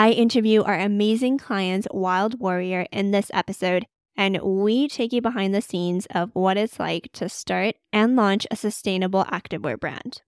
I interview our amazing clients, Wild Warrior, in this episode, and we take you behind the scenes of what it's like to start and launch a sustainable activewear brand.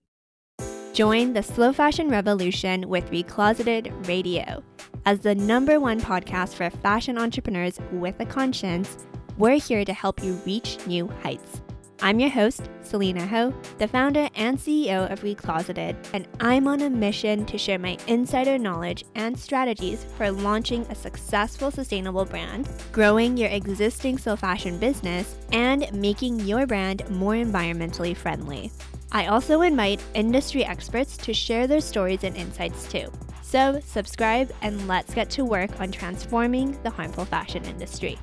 Join the slow fashion revolution with Recloseted Radio. As the number one podcast for fashion entrepreneurs with a conscience, we're here to help you reach new heights. I'm your host, Selena Ho, the founder and CEO of Recloseted, and I'm on a mission to share my insider knowledge and strategies for launching a successful sustainable brand, growing your existing slow fashion business, and making your brand more environmentally friendly. I also invite industry experts to share their stories and insights too. So, subscribe and let's get to work on transforming the harmful fashion industry.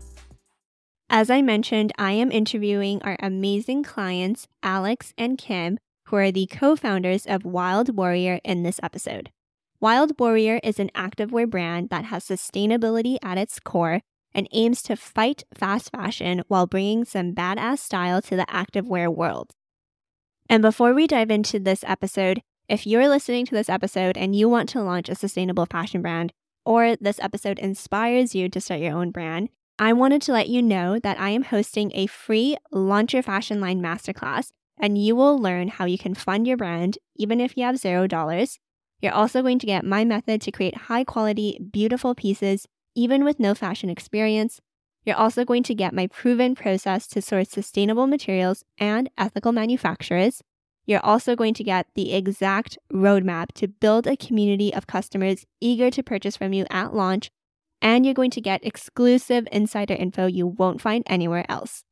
As I mentioned, I am interviewing our amazing clients, Alex and Kim, who are the co founders of Wild Warrior in this episode. Wild Warrior is an activewear brand that has sustainability at its core and aims to fight fast fashion while bringing some badass style to the activewear world. And before we dive into this episode, if you're listening to this episode and you want to launch a sustainable fashion brand, or this episode inspires you to start your own brand, I wanted to let you know that I am hosting a free Launch Your Fashion Line Masterclass, and you will learn how you can fund your brand even if you have zero dollars. You're also going to get my method to create high quality, beautiful pieces, even with no fashion experience. You're also going to get my proven process to source sustainable materials and ethical manufacturers. You're also going to get the exact roadmap to build a community of customers eager to purchase from you at launch and you're going to get exclusive insider info you won't find anywhere else.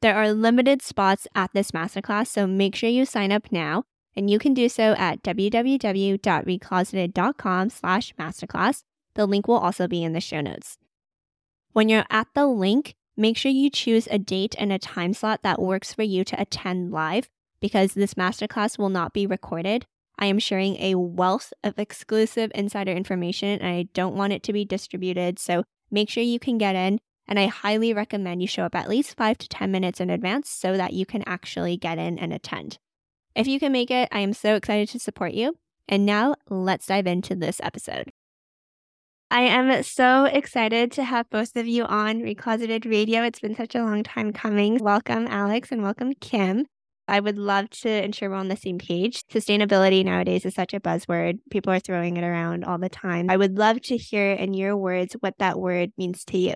There are limited spots at this masterclass, so make sure you sign up now, and you can do so at www.recloseted.com slash masterclass. The link will also be in the show notes. When you're at the link, make sure you choose a date and a time slot that works for you to attend live because this masterclass will not be recorded. I am sharing a wealth of exclusive insider information and I don't want it to be distributed. So make sure you can get in. And I highly recommend you show up at least five to 10 minutes in advance so that you can actually get in and attend. If you can make it, I am so excited to support you. And now let's dive into this episode. I am so excited to have both of you on Recloseted Radio. It's been such a long time coming. Welcome, Alex, and welcome, Kim. I would love to ensure we're on the same page. Sustainability nowadays is such a buzzword. People are throwing it around all the time. I would love to hear in your words what that word means to you.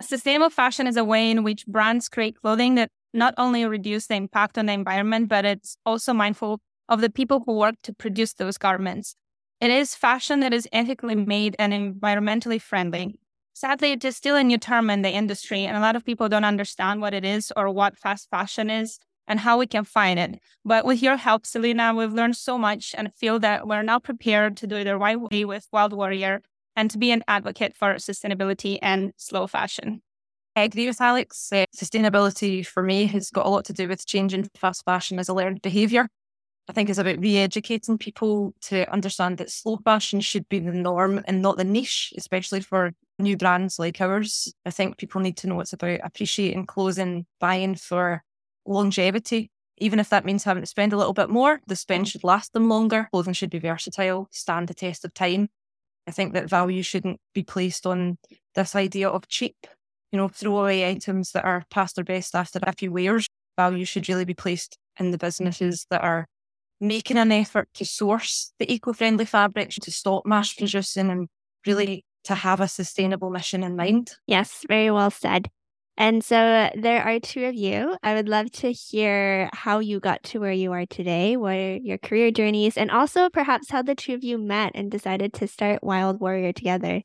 Sustainable fashion is a way in which brands create clothing that not only reduce the impact on the environment, but it's also mindful of the people who work to produce those garments. It is fashion that is ethically made and environmentally friendly. Sadly, it is still a new term in the industry, and a lot of people don't understand what it is or what fast fashion is and how we can find it. But with your help, Selena, we've learned so much and feel that we're now prepared to do it the right way with Wild Warrior and to be an advocate for sustainability and slow fashion. I agree with Alex. Uh, sustainability for me has got a lot to do with changing fast fashion as a learned behaviour. I think it's about re educating people to understand that slow fashion should be the norm and not the niche, especially for new brands like ours. I think people need to know it's about appreciating clothing, buying for longevity. Even if that means having to spend a little bit more, the spend mm. should last them longer. Clothing should be versatile, stand the test of time. I think that value shouldn't be placed on this idea of cheap, you know, throwaway items that are past their best after a few wears. Value should really be placed in the businesses that are making an effort to source the eco-friendly fabrics, to stop mass producing and really to have a sustainable mission in mind. Yes, very well said. And so there are two of you. I would love to hear how you got to where you are today, what are your career journeys, and also perhaps how the two of you met and decided to start Wild Warrior together.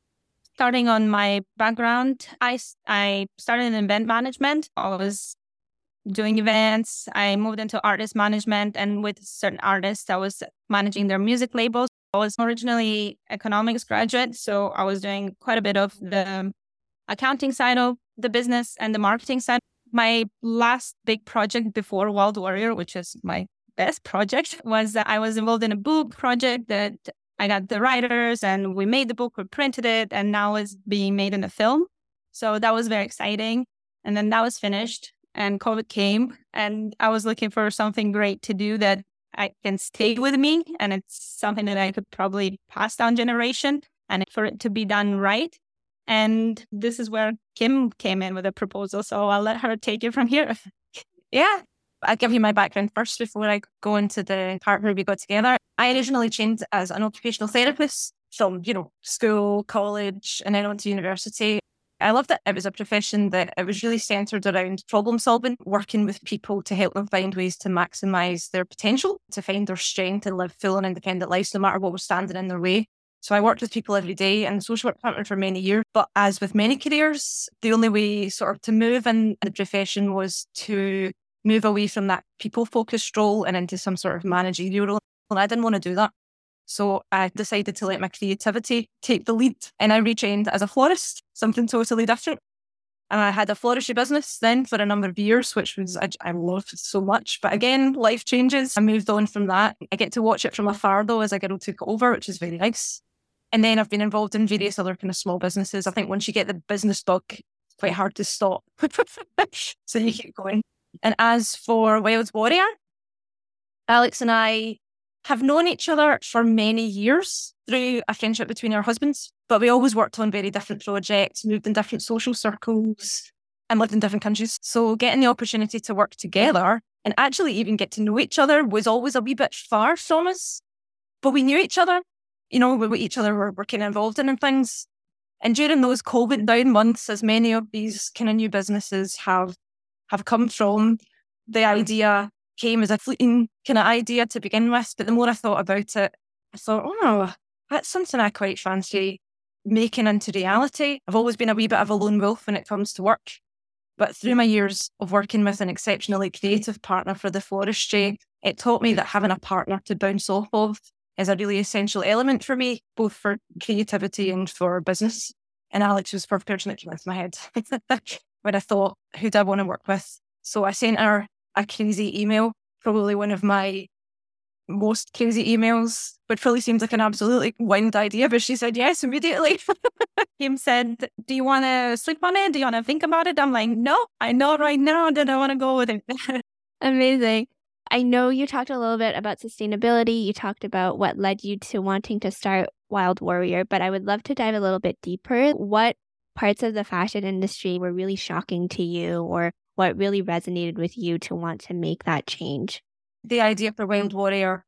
Starting on my background, I, I started in event management. I was doing events. I moved into artist management, and with certain artists, I was managing their music labels. I was originally economics graduate, so I was doing quite a bit of the accounting side of the business and the marketing side. My last big project before Wild Warrior, which is my best project, was that I was involved in a book project that I got the writers and we made the book, we printed it, and now it's being made in a film. So that was very exciting. And then that was finished and COVID came and I was looking for something great to do that I can stay with me and it's something that I could probably pass down generation. and for it to be done right. And this is where Kim came in with a proposal. So I'll let her take it from here. Yeah. I'll give you my background first before I go into the part where we got together. I originally trained as an occupational therapist from, you know, school, college, and then on to university. I loved it. It was a profession that it was really centered around problem solving, working with people to help them find ways to maximize their potential, to find their strength and live full and independent lives, no matter what was standing in their way. So I worked with people every day and social work partner for many years. But as with many careers, the only way sort of to move in the profession was to move away from that people focused role and into some sort of managerial role. And I didn't want to do that. So I decided to let my creativity take the lead and I retrained as a florist, something totally different. And I had a floristry business then for a number of years, which was, I, I loved so much. But again, life changes. I moved on from that. I get to watch it from afar though as a girl took over, which is very nice. And then I've been involved in various other kind of small businesses. I think once you get the business bug, it's quite hard to stop. so you keep going. And as for Wild Warrior, Alex and I have known each other for many years through a friendship between our husbands, but we always worked on very different projects, moved in different social circles, and lived in different countries. So getting the opportunity to work together and actually even get to know each other was always a wee bit far from us. But we knew each other, you know, we each other were, were kind of involved in and things. And during those COVID down months, as many of these kind of new businesses have have come from, the idea came as a fleeting kind of idea to begin with. But the more I thought about it, I thought, oh, that's something I quite fancy making into reality. I've always been a wee bit of a lone wolf when it comes to work. But through my years of working with an exceptionally creative partner for the floristry, it taught me that having a partner to bounce off of is a really essential element for me, both for creativity and for business. And Alex was the first person into my head when I thought, who do I want to work with? So I sent her a crazy email, probably one of my most crazy emails, which probably seems like an absolutely wild idea, but she said yes immediately. Kim said, Do you want to sleep on it? Do you want to think about it? I'm like, No, I know right now that I want to go with it. Amazing. I know you talked a little bit about sustainability. You talked about what led you to wanting to start Wild Warrior, but I would love to dive a little bit deeper. What parts of the fashion industry were really shocking to you or what really resonated with you to want to make that change? The idea for Wild Warrior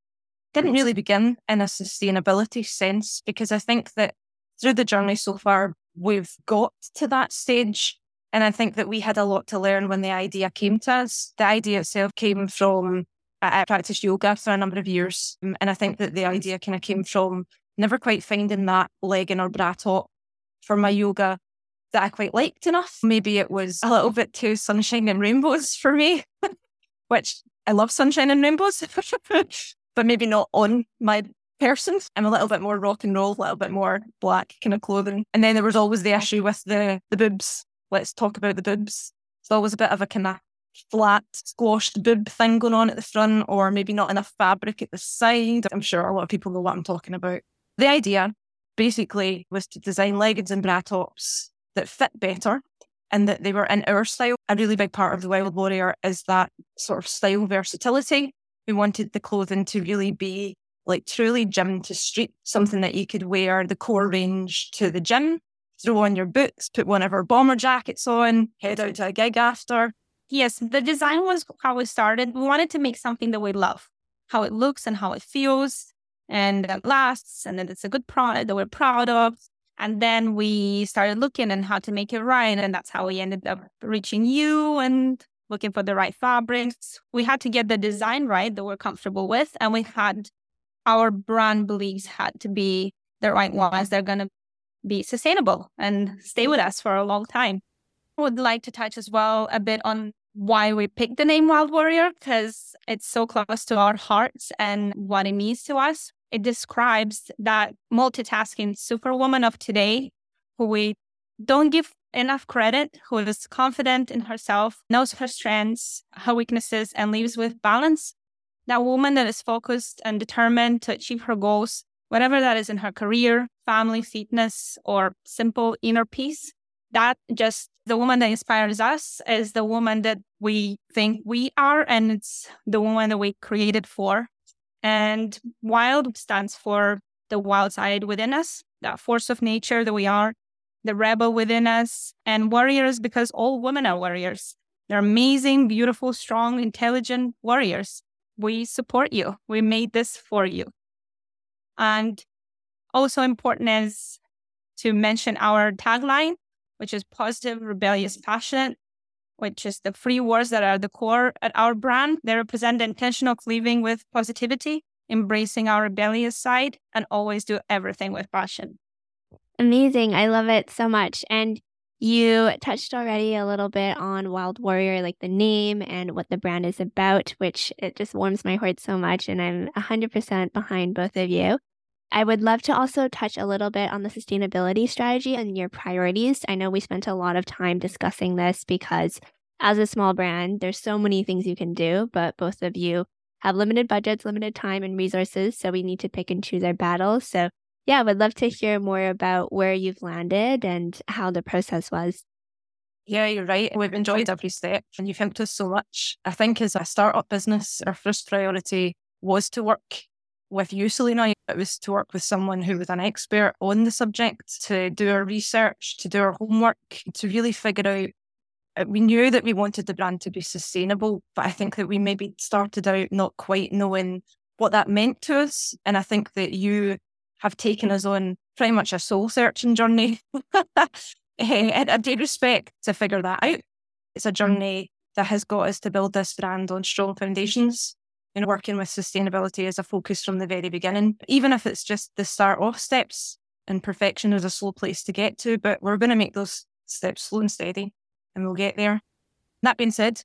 didn't really begin in a sustainability sense because I think that through the journey so far, we've got to that stage. And I think that we had a lot to learn when the idea came to us. The idea itself came from, I practiced yoga for a number of years. Mm, and I think that the idea kind of came from never quite finding that legging or bra top for my yoga that I quite liked enough. Maybe it was a little bit too sunshine and rainbows for me, which I love sunshine and rainbows, but maybe not on my person. I'm a little bit more rock and roll, a little bit more black kind of clothing. And then there was always the issue with the the boobs. Let's talk about the boobs. It's always a bit of a kind of flat, squashed boob thing going on at the front, or maybe not enough fabric at the side. I'm sure a lot of people know what I'm talking about. The idea basically was to design leggings and bra tops that fit better and that they were in our style. A really big part of the Wild Warrior is that sort of style versatility. We wanted the clothing to really be like truly gym to street, something that you could wear the core range to the gym, throw on your boots, put one of our bomber jackets on, head out to a gig after. Yes, the design was how we started. We wanted to make something that we love, how it looks and how it feels, and that lasts, and that it's a good product that we're proud of. And then we started looking and how to make it right. And that's how we ended up reaching you and looking for the right fabrics. We had to get the design right that we're comfortable with. And we had our brand beliefs had to be the right ones. They're going to be sustainable and stay with us for a long time. I would like to touch as well a bit on why we picked the name Wild Warrior because it's so close to our hearts and what it means to us. It describes that multitasking superwoman of today who we don't give enough credit, who is confident in herself, knows her strengths, her weaknesses, and lives with balance. That woman that is focused and determined to achieve her goals, whatever that is in her career, family, fitness, or simple inner peace. That just the woman that inspires us is the woman that we think we are, and it's the woman that we created for. And wild stands for the wild side within us. that force of nature that we are, the rebel within us, and warriors because all women are warriors. They're amazing, beautiful, strong, intelligent warriors. We support you. We made this for you. And also important is to mention our tagline, which is positive, rebellious, passionate, which is the three words that are the core at our brand. They represent the intention of living with positivity, embracing our rebellious side, and always do everything with passion. Amazing. I love it so much. And you touched already a little bit on Wild Warrior, like the name and what the brand is about, which it just warms my heart so much. And I'm 100% behind both of you. I would love to also touch a little bit on the sustainability strategy and your priorities. I know we spent a lot of time discussing this because as a small brand, there's so many things you can do, but both of you have limited budgets, limited time and resources, so we need to pick and choose our battles. So, yeah, I would love to hear more about where you've landed and how the process was. Yeah, you're right. We've enjoyed every step and you've helped us so much. I think as a startup business, our first priority was to work with you, Selena, it was to work with someone who was an expert on the subject, to do our research, to do our homework, to really figure out. Uh, we knew that we wanted the brand to be sustainable, but I think that we maybe started out not quite knowing what that meant to us. And I think that you have taken us on pretty much a soul searching journey. and I do respect to figure that out. It's a journey that has got us to build this brand on strong foundations and working with sustainability as a focus from the very beginning, even if it's just the start off steps. And perfection is a slow place to get to, but we're going to make those steps slow and steady and we'll get there. That being said,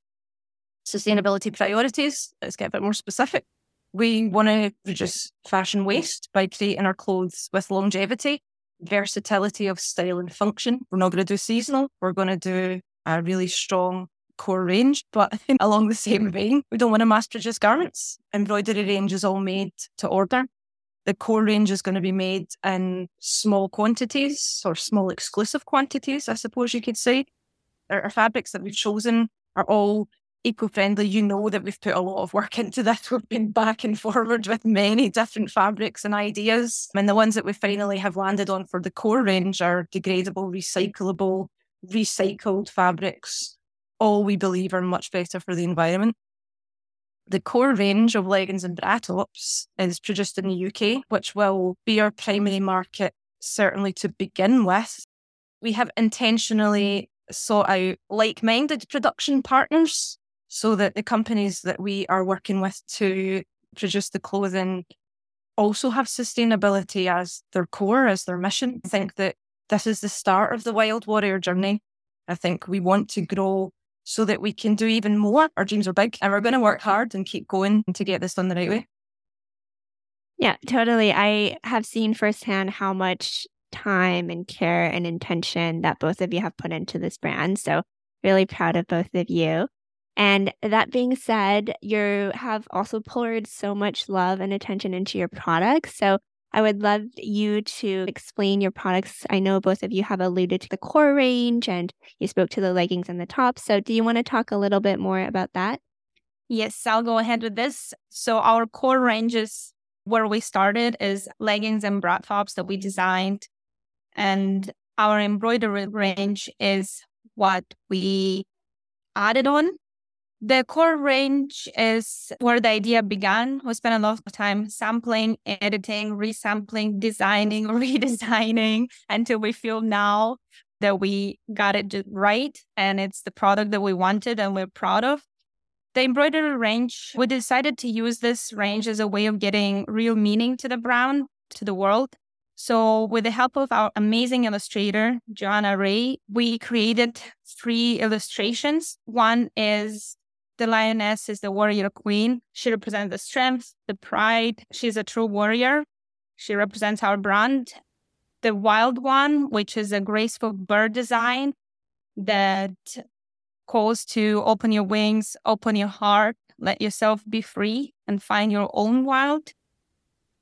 sustainability priorities, let's get a bit more specific. We want to reduce fashion waste by creating our clothes with longevity, versatility of style and function. We're not going to do seasonal. We're going to do a really strong core range, but along the same vein, we don't want to mass produce garments. Embroidery range is all made to order. The core range is going to be made in small quantities or small exclusive quantities, I suppose you could say. Our, our fabrics that we've chosen are all eco friendly. You know that we've put a lot of work into this. We've been back and forward with many different fabrics and ideas. And the ones that we finally have landed on for the core range are degradable, recyclable, recycled fabrics all we believe are much better for the environment. The core range of leggings and bra tops is produced in the UK, which will be our primary market, certainly to begin with. We have intentionally sought out like minded production partners so that the companies that we are working with to produce the clothing also have sustainability as their core, as their mission. I think that this is the start of the Wild Warrior journey. I think we want to grow so that we can do even more. Our dreams are big and we're going to work hard and keep going to get this done the right way. Yeah, totally. I have seen firsthand how much time and care and intention that both of you have put into this brand. So, really proud of both of you. And that being said, you have also poured so much love and attention into your products. So, I would love you to explain your products. I know both of you have alluded to the core range and you spoke to the leggings and the tops. So, do you want to talk a little bit more about that? Yes, I'll go ahead with this. So, our core ranges where we started is leggings and bra tops that we designed. And our embroidery range is what we added on the core range is where the idea began. We spent a lot of time sampling, editing, resampling, designing, redesigning until we feel now that we got it right and it's the product that we wanted and we're proud of. The embroidery range, we decided to use this range as a way of getting real meaning to the brand, to the world. So, with the help of our amazing illustrator, Joanna Ray, we created three illustrations. One is the lioness is the warrior queen. She represents the strength, the pride. She's a true warrior. She represents our brand. The wild one, which is a graceful bird design that calls to open your wings, open your heart, let yourself be free and find your own wild.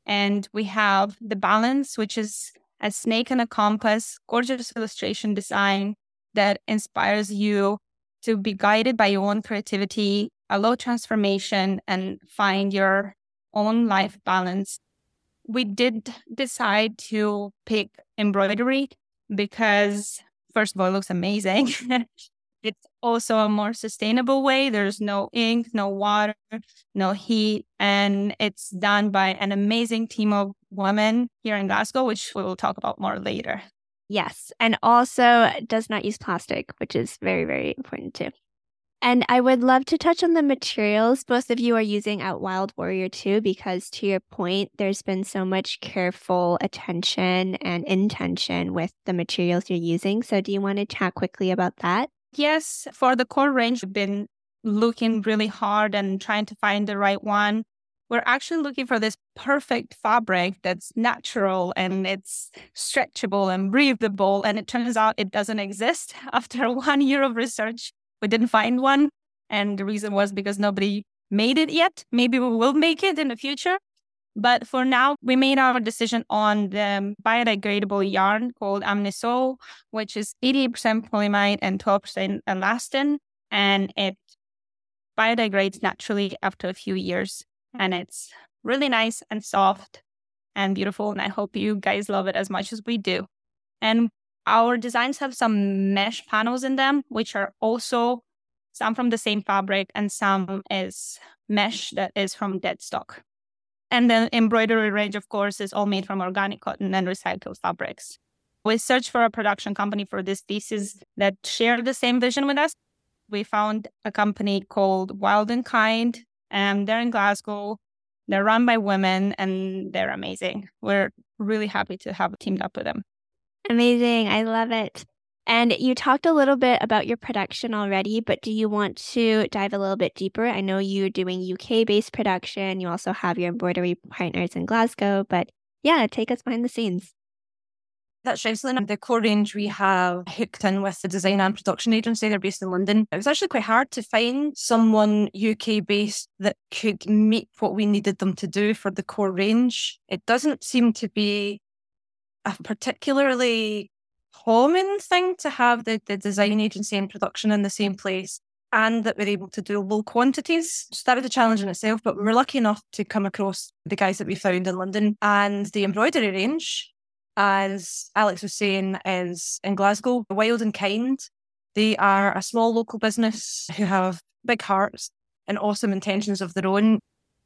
And we have the balance, which is a snake and a compass, gorgeous illustration design that inspires you to be guided by your own creativity, allow transformation, and find your own life balance. we did decide to pick embroidery because, first of all, it looks amazing. it's also a more sustainable way. There's no ink, no water, no heat, and it's done by an amazing team of women here in Glasgow, which we will talk about more later. Yes, and also does not use plastic, which is very, very important too. And I would love to touch on the materials both of you are using at Wild Warrior too, because to your point, there's been so much careful attention and intention with the materials you're using. So, do you want to chat quickly about that? Yes, for the core range, we've been looking really hard and trying to find the right one. We're actually looking for this perfect fabric that's natural and it's stretchable and breathable. And it turns out it doesn't exist. After one year of research, we didn't find one. And the reason was because nobody made it yet. Maybe we will make it in the future. But for now, we made our decision on the biodegradable yarn called Amni Soul, which is 80% polyamide and 12% elastane. And it biodegrades naturally after a few years. And it's really nice and soft and beautiful. And I hope you guys love it as much as we do. And our designs have some mesh panels in them, which are also some from the same fabric and some is mesh that is from dead stock. And the embroidery range, of course, is all made from organic cotton and recycled fabrics. We searched for a production company for this thesis that shared the same vision with us. We found a company called Wild and Kind, and they're in Glasgow. They're run by women and they're amazing. We're really happy to have teamed up with them. Amazing. I love it. And you talked a little bit about your production already, but do you want to dive a little bit deeper? I know you're doing UK based production. You also have your embroidery partners in Glasgow, but yeah, take us behind the scenes. That's right. So in the core range, we have hooked in with the design and production agency. They're based in London. It was actually quite hard to find someone UK based that could meet what we needed them to do for the core range. It doesn't seem to be a particularly common thing to have the, the design agency and production in the same place and that we're able to do low quantities. So that was a challenge in itself, but we were lucky enough to come across the guys that we found in London and the embroidery range, as Alex was saying, is in Glasgow, Wild and Kind. They are a small local business who have big hearts and awesome intentions of their own.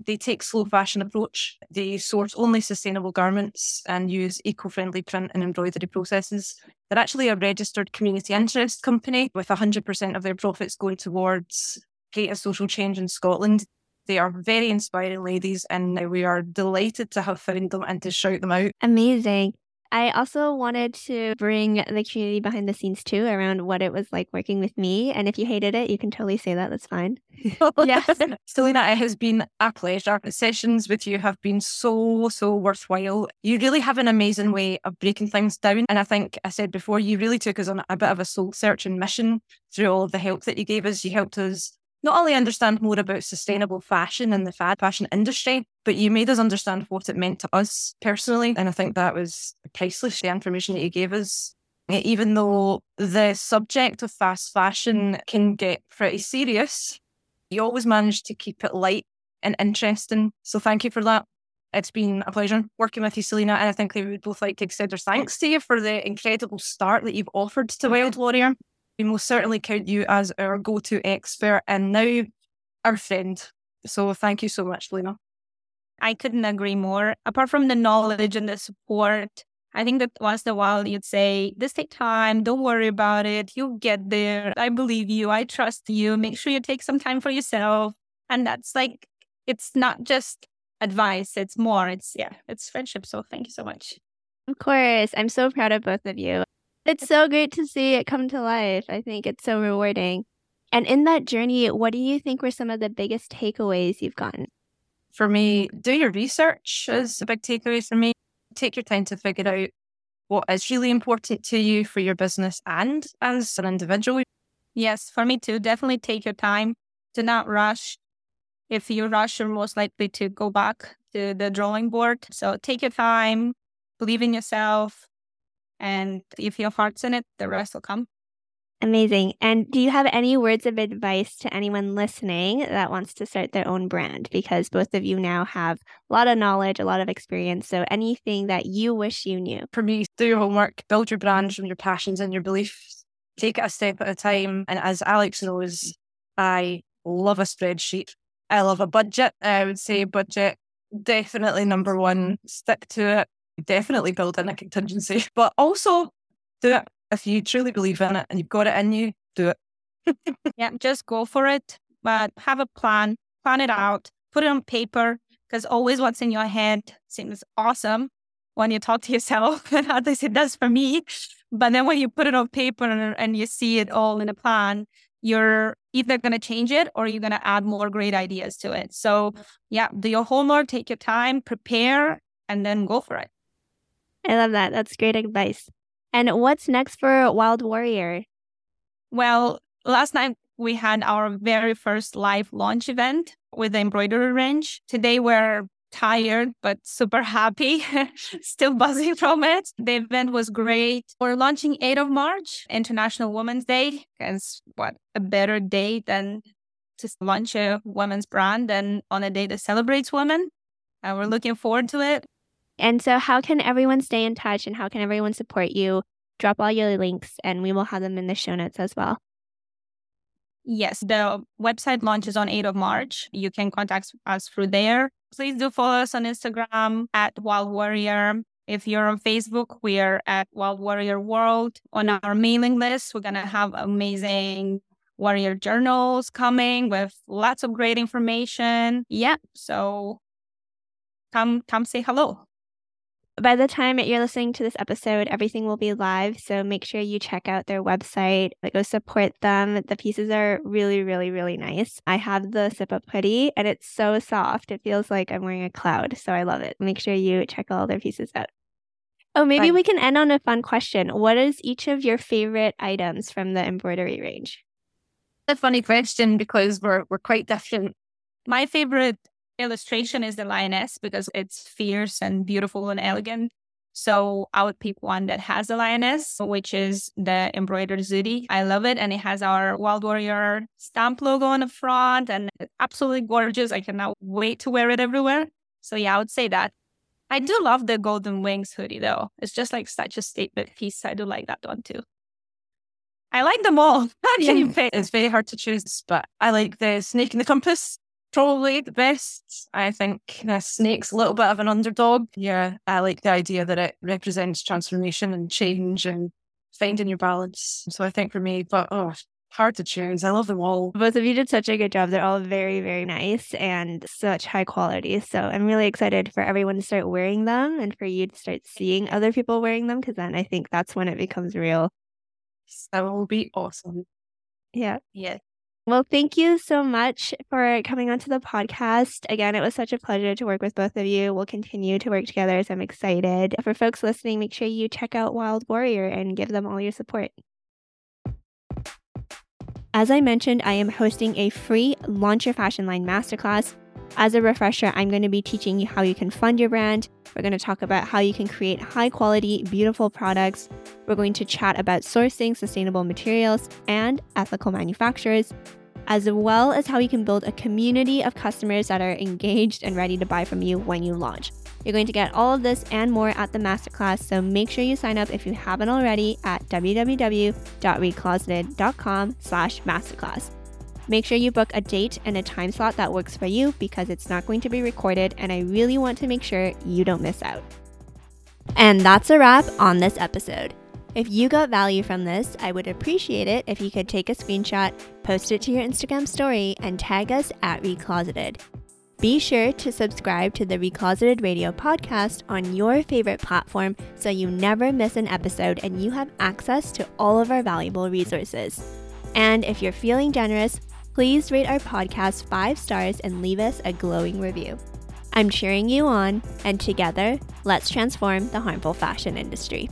They take slow fashion approach. They source only sustainable garments and use eco-friendly print and embroidery processes. They're actually a registered community interest company with 100% of their profits going towards creative social change in Scotland. They are very inspiring ladies and we are delighted to have found them and to shout them out. Amazing. I also wanted to bring the community behind the scenes too around what it was like working with me. And if you hated it, you can totally say that. That's fine. yes. Selena, it has been a pleasure. Sessions with you have been so, so worthwhile. You really have an amazing way of breaking things down. And I think I said before, you really took us on a bit of a soul searching mission through all of the help that you gave us. You helped us not only understand more about sustainable fashion and the fad fashion industry, but you made us understand what it meant to us personally. And I think that was priceless, the information that you gave us. Even though the subject of fast fashion can get pretty serious, you always managed to keep it light and interesting. So thank you for that. It's been a pleasure working with you, Selena. And I think we would both like to extend our thanks to you for the incredible start that you've offered to Wild Warrior we most certainly count you as our go to expert and now our friend. So thank you so much, Lena. I couldn't agree more. Apart from the knowledge and the support, I think that once in a while you'd say, This take time, don't worry about it, you'll get there. I believe you, I trust you. Make sure you take some time for yourself. And that's like it's not just advice, it's more. It's yeah, it's friendship. So thank you so much. Of course. I'm so proud of both of you. It's so great to see it come to life. I think it's so rewarding. And in that journey, what do you think were some of the biggest takeaways you've gotten? For me, do your research is a big takeaway for me. Take your time to figure out what is really important to you for your business and as an individual. Yes, for me too. Definitely take your time. Do not rush. If you rush, you're most likely to go back to the drawing board. So take your time, believe in yourself, and if your heart's in it, the rest will come. Amazing. And do you have any words of advice to anyone listening that wants to start their own brand? Because both of you now have a lot of knowledge, a lot of experience. So anything that you wish you knew? For me, do your homework, build your brand from your passions and your beliefs, take it a step at a time. And as Alex knows, I love a spreadsheet. I love a budget. I would say budget definitely number one. Stick to it. Definitely build in a contingency, but also do it if you truly believe in it and you've got it in you, do it. yeah, just go for it. But have a plan, plan it out, put it on paper, because always what's in your head seems awesome when you talk to yourself, and at least it does for me. But then when you put it on paper and, and you see it all in a plan, you're either going to change it or you're going to add more great ideas to it. So, yeah, do your homework, take your time, prepare, and then go for it. I love that. That's great advice. And what's next for Wild Warrior? Well, last night we had our very first live launch event with the embroidery range. Today we're tired but super happy, still buzzing from it. The event was great. We're launching 8th of March, International Women's Day. And what a better day than to launch a women's brand and on a day that celebrates women. And we're looking forward to it. And so, how can everyone stay in touch and how can everyone support you? Drop all your links and we will have them in the show notes as well. Yes, the website launches on 8th of March. You can contact us through there. Please do follow us on Instagram at Wild Warrior. If you're on Facebook, we are at Wild Warrior World. On our mailing list, we're going to have amazing warrior journals coming with lots of great information. Yeah, so come come say hello by the time you're listening to this episode, everything will be live. So make sure you check out their website, go support them. The pieces are really, really, really nice. I have the Sip Up hoodie and it's so soft. It feels like I'm wearing a cloud. So I love it. Make sure you check all their pieces out. Oh, maybe we can end on a fun question. What is each of your favorite items from the embroidery range? A funny question because we're we're quite different. My favorite illustration is the lioness because it's fierce and beautiful and elegant. So I would pick one that has the lioness, which is the embroidered zudi. I love it. And it has our Wild Warrior stamp logo on the front and absolutely gorgeous. I cannot wait to wear it everywhere. So yeah, I would say that. I do love the Golden Wings hoodie though. It's just like such a statement piece. I do like that one too. I like them all. How can you pick? It's very hard to choose, but I like the snake and the compass probably the best. I think the snake's a little bit of an underdog. Yeah, I like the idea that it represents transformation and change and finding your balance. So I think for me, but oh, hard to choose. I love them all. Both of you did such a good job. They're all very, very nice and such high quality. So I'm really excited for everyone to start wearing them and for you to start seeing other people wearing them because then I think that's when it becomes real. That will be awesome. Yeah. Yeah. Well, thank you so much for coming onto the podcast. Again, it was such a pleasure to work with both of you. We'll continue to work together as I'm excited. For folks listening, make sure you check out Wild Warrior and give them all your support. As I mentioned, I am hosting a free Launch Your Fashion Line Masterclass as a refresher, I'm going to be teaching you how you can fund your brand. We're going to talk about how you can create high quality, beautiful products. We're going to chat about sourcing sustainable materials and ethical manufacturers, as well as how you can build a community of customers that are engaged and ready to buy from you when you launch. You're going to get all of this and more at the masterclass, so make sure you sign up if you haven't already at www.recloseted.com slash masterclass. Make sure you book a date and a time slot that works for you because it's not going to be recorded, and I really want to make sure you don't miss out. And that's a wrap on this episode. If you got value from this, I would appreciate it if you could take a screenshot, post it to your Instagram story, and tag us at Recloseted. Be sure to subscribe to the Recloseted Radio podcast on your favorite platform so you never miss an episode and you have access to all of our valuable resources. And if you're feeling generous, please rate our podcast five stars and leave us a glowing review. I'm cheering you on, and together, let's transform the harmful fashion industry.